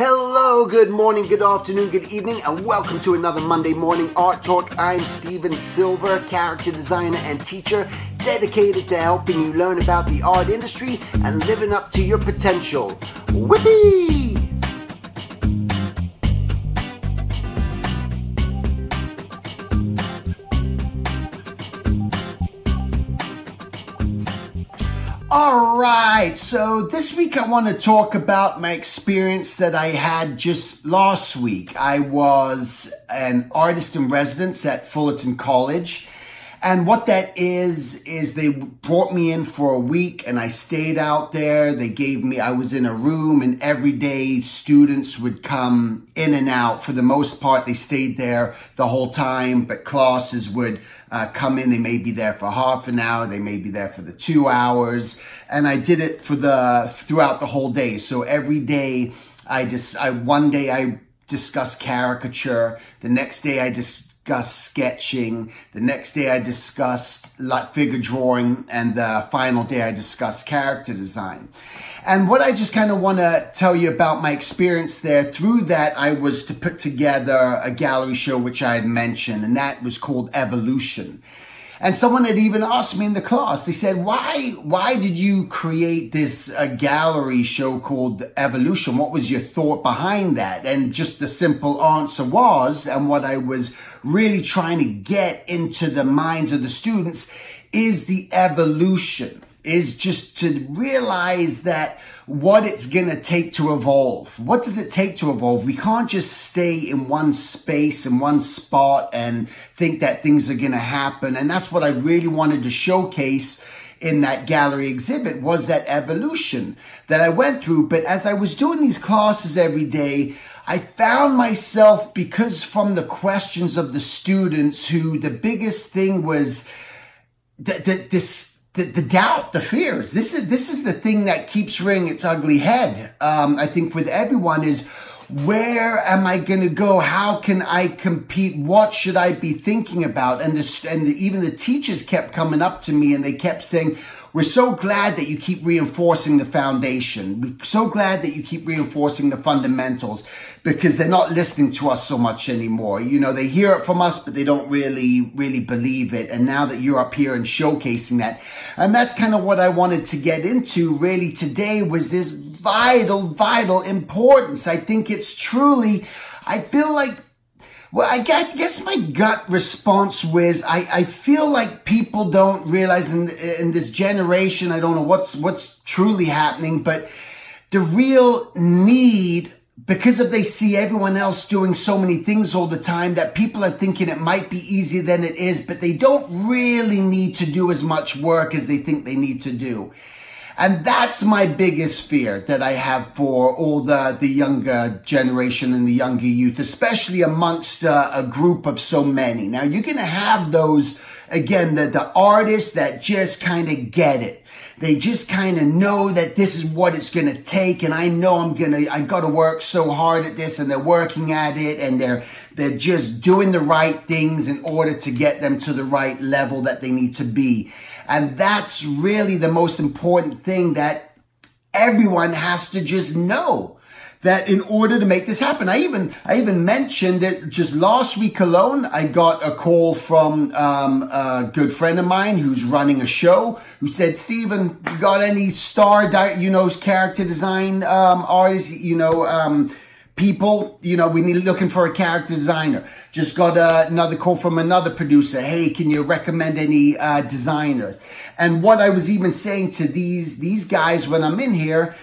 Hello, good morning, good afternoon, good evening, and welcome to another Monday Morning Art Talk. I'm Stephen Silver, character designer and teacher, dedicated to helping you learn about the art industry and living up to your potential. Whippy! All right, so this week I want to talk about my experience that I had just last week. I was an artist in residence at Fullerton College and what that is, is they brought me in for a week and I stayed out there. They gave me, I was in a room and every day students would come in and out. For the most part, they stayed there the whole time, but classes would uh, come in. They may be there for half an hour. They may be there for the two hours. And I did it for the, throughout the whole day. So every day I just, I, one day I discussed caricature. The next day I just, discussed sketching. The next day I discussed like figure drawing and the final day I discussed character design. And what I just kind of want to tell you about my experience there through that I was to put together a gallery show which I had mentioned and that was called Evolution. And someone had even asked me in the class, they said, why, why did you create this uh, gallery show called Evolution? What was your thought behind that? And just the simple answer was, and what I was really trying to get into the minds of the students is the evolution, is just to realize that what it's going to take to evolve. What does it take to evolve? We can't just stay in one space, in one spot and think that things are going to happen. And that's what I really wanted to showcase in that gallery exhibit was that evolution that I went through. But as I was doing these classes every day, I found myself because from the questions of the students who the biggest thing was that, that this the, the doubt, the fears. This is this is the thing that keeps rearing its ugly head. Um, I think with everyone is where am I going to go? How can I compete? What should I be thinking about? And and the, even the teachers kept coming up to me and they kept saying, we're so glad that you keep reinforcing the foundation. We're so glad that you keep reinforcing the fundamentals because they're not listening to us so much anymore. You know, they hear it from us, but they don't really, really believe it. And now that you're up here and showcasing that, and that's kind of what I wanted to get into really today was this vital, vital importance. I think it's truly, I feel like well, I guess my gut response was I, I feel like people don't realize in, in this generation, I don't know what's, what's truly happening, but the real need because if they see everyone else doing so many things all the time that people are thinking it might be easier than it is, but they don't really need to do as much work as they think they need to do. And that's my biggest fear that I have for all the, the younger generation and the younger youth, especially amongst a, a group of so many. Now you're going to have those, again, the, the artists that just kind of get it. They just kind of know that this is what it's going to take. And I know I'm going to, I got to work so hard at this and they're working at it and they're, they're just doing the right things in order to get them to the right level that they need to be. And that's really the most important thing that everyone has to just know that in order to make this happen, I even I even mentioned that just last week alone, I got a call from um, a good friend of mine who's running a show who said, "Stephen, you got any star, you know, character design um, artists, you know?" Um, people, you know, we need looking for a character designer. Just got uh, another call from another producer. Hey, can you recommend any uh, designers? And what I was even saying to these these guys when I'm in here,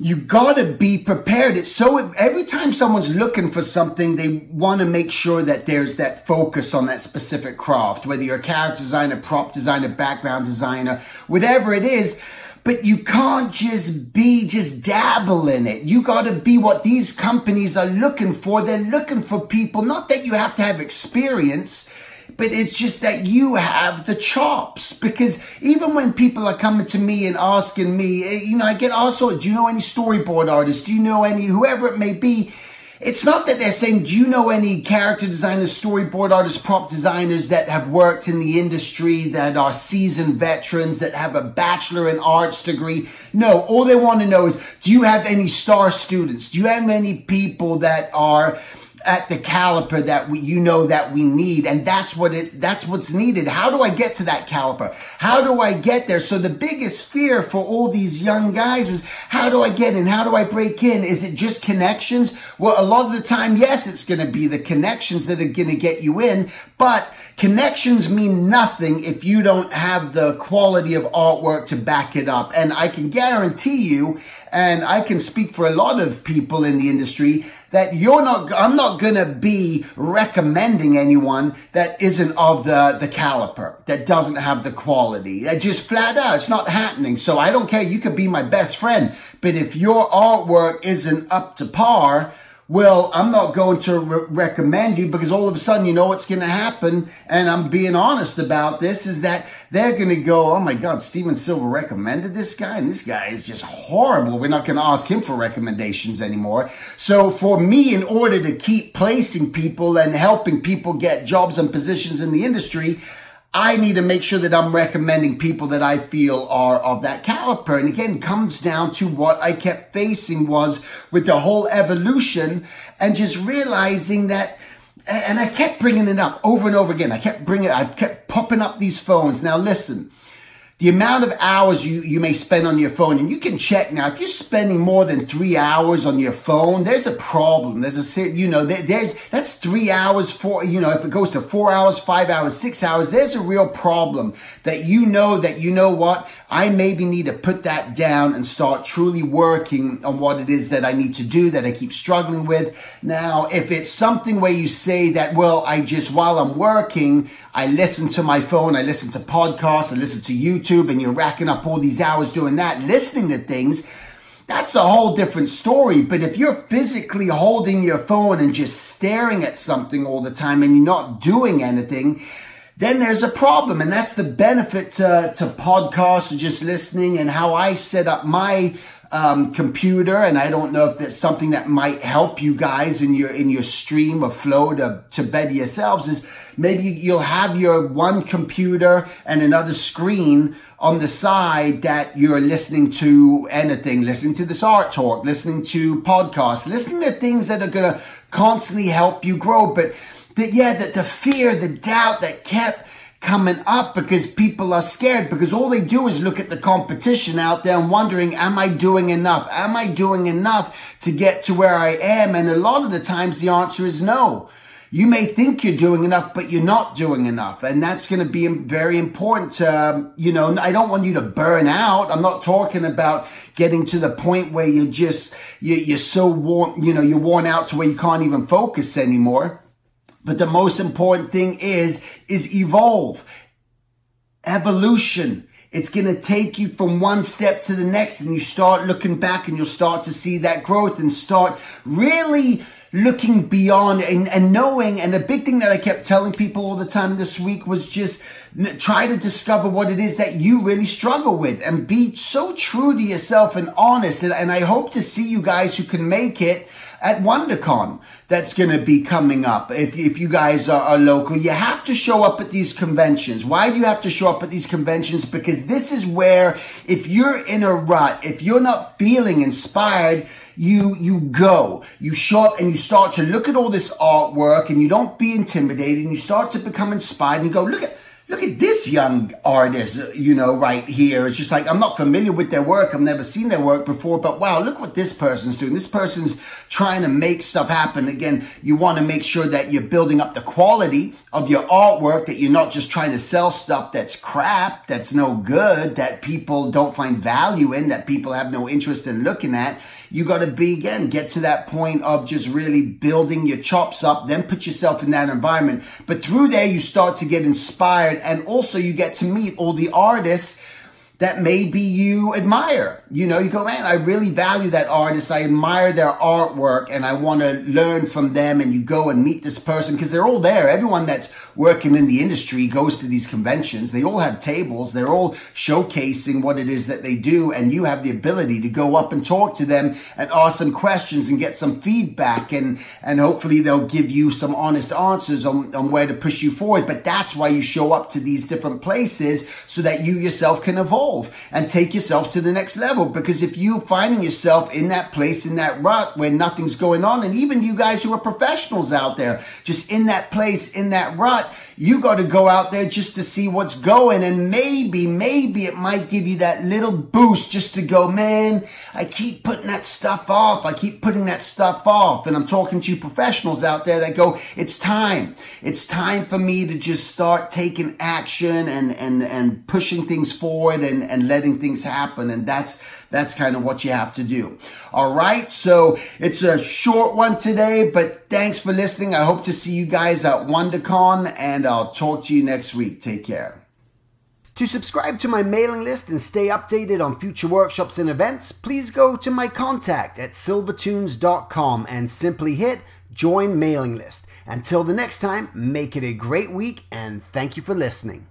you gotta be prepared. It's so every time someone's looking for something, they want to make sure that there's that focus on that specific craft. Whether you're a character designer, prop designer, background designer, whatever it is but you can't just be, just dabble in it. You gotta be what these companies are looking for. They're looking for people, not that you have to have experience, but it's just that you have the chops. Because even when people are coming to me and asking me, eh, you know, I get also, do you know any storyboard artists? Do you know any, whoever it may be? it's not that they're saying, do you know any character designers, storyboard artists, prop designers that have worked in the industry, that are seasoned veterans, that have a bachelor in arts degree? No, all they want to know is, do you have any star students? Do you have any people that are at the caliper that we, you know that we need. And that's what it, that's what's needed. How do I get to that caliper? How do I get there? So the biggest fear for all these young guys was, how do I get in? How do I break in? Is it just connections? Well, a lot of the time, yes, it's going to be the connections that are going to get you in, but connections mean nothing if you don't have the quality of artwork to back it up. And I can guarantee you, and I can speak for a lot of people in the industry that you're not, I'm not going to be recommending anyone that isn't of the, the caliper, that doesn't have the quality. That just flat out, it's not happening. So I don't care. You could be my best friend, but if your artwork isn't up to par, well, I'm not going to re- recommend you because all of a sudden, you know what's going to happen. And I'm being honest about this is that they're going to go, Oh my God, Stephen Silver recommended this guy and this guy is just horrible. We're not going to ask him for recommendations anymore. So for me, in order to keep placing people and helping people get jobs and positions in the industry, I need to make sure that I'm recommending people that I feel are of that caliber. And again, comes down to what I kept facing was with the whole evolution and just realizing that and I kept bringing it up over and over again. I kept bringing, I kept popping up these phones. Now listen, the amount of hours you, you may spend on your phone, and you can check now, if you're spending more than three hours on your phone, there's a problem. There's a, you know, there, there's, that's three hours, four, you know, if it goes to four hours, five hours, six hours, there's a real problem that you know that you know what, I maybe need to put that down and start truly working on what it is that I need to do that I keep struggling with. Now, if it's something where you say that, well, I just, while I'm working, I listen to my phone, I listen to podcasts, I listen to YouTube, and you're racking up all these hours doing that, listening to things. That's a whole different story. But if you're physically holding your phone and just staring at something all the time and you're not doing anything, then there's a problem. And that's the benefit to, to podcasts or just listening and how I set up my um, computer, and I don't know if that's something that might help you guys in your in your stream of flow to to better yourselves. Is maybe you'll have your one computer and another screen on the side that you're listening to anything, listening to this art talk, listening to podcasts, listening to things that are gonna constantly help you grow. But that yeah, that the fear, the doubt that kept coming up because people are scared because all they do is look at the competition out there and wondering, am I doing enough? Am I doing enough to get to where I am? And a lot of the times the answer is no. You may think you're doing enough, but you're not doing enough. And that's going to be very important to, um, you know, I don't want you to burn out. I'm not talking about getting to the point where you're just, you're so worn, you know, you're worn out to where you can't even focus anymore. But the most important thing is, is evolve. Evolution. It's going to take you from one step to the next and you start looking back and you'll start to see that growth and start really looking beyond and, and knowing. And the big thing that I kept telling people all the time this week was just try to discover what it is that you really struggle with and be so true to yourself and honest. And, and I hope to see you guys who can make it at WonderCon that's going to be coming up. If, if you guys are, are, local, you have to show up at these conventions. Why do you have to show up at these conventions? Because this is where if you're in a rut, if you're not feeling inspired, you, you go, you show up and you start to look at all this artwork and you don't be intimidated and you start to become inspired and you go, look at, look at this young artist, you know, right here. It's just like, I'm not familiar with their work. I've never seen their work before, but wow, look what this person's doing. This person's trying to make stuff happen. Again, you want to make sure that you're building up the quality of your artwork, that you're not just trying to sell stuff that's crap, that's no good, that people don't find value in, that people have no interest in looking at you got to be again, get to that point of just really building your chops up, then put yourself in that environment. But through there, you start to get inspired and also you get to meet all the artists that maybe you admire. You know, you go, man, I really value that artist. I admire their artwork and I want to learn from them. And you go and meet this person because they're all there. Everyone that's working in the industry goes to these conventions. They all have tables. They're all showcasing what it is that they do. And you have the ability to go up and talk to them and ask some questions and get some feedback. And, and hopefully they'll give you some honest answers on, on where to push you forward. But that's why you show up to these different places so that you yourself can evolve evolve and take yourself to the next level. Because if you finding yourself in that place, in that rut where nothing's going on, and even you guys who are professionals out there, just in that place, in that rut, you got to go out there just to see what's going. And maybe, maybe it might give you that little boost just to go, man, I keep putting that stuff off. I keep putting that stuff off. And I'm talking to professionals out there that go, it's time. It's time for me to just start taking action and, and, and pushing things forward and, and letting things happen. And that's, that's kind of what you have to do. All right. So it's a short one today, but thanks for listening. I hope to see you guys at WonderCon and I'll talk to you next week. Take care. To subscribe to my mailing list and stay updated on future workshops and events, please go to my contact at silvertoons.com and simply hit join mailing list. Until the next time, make it a great week and thank you for listening.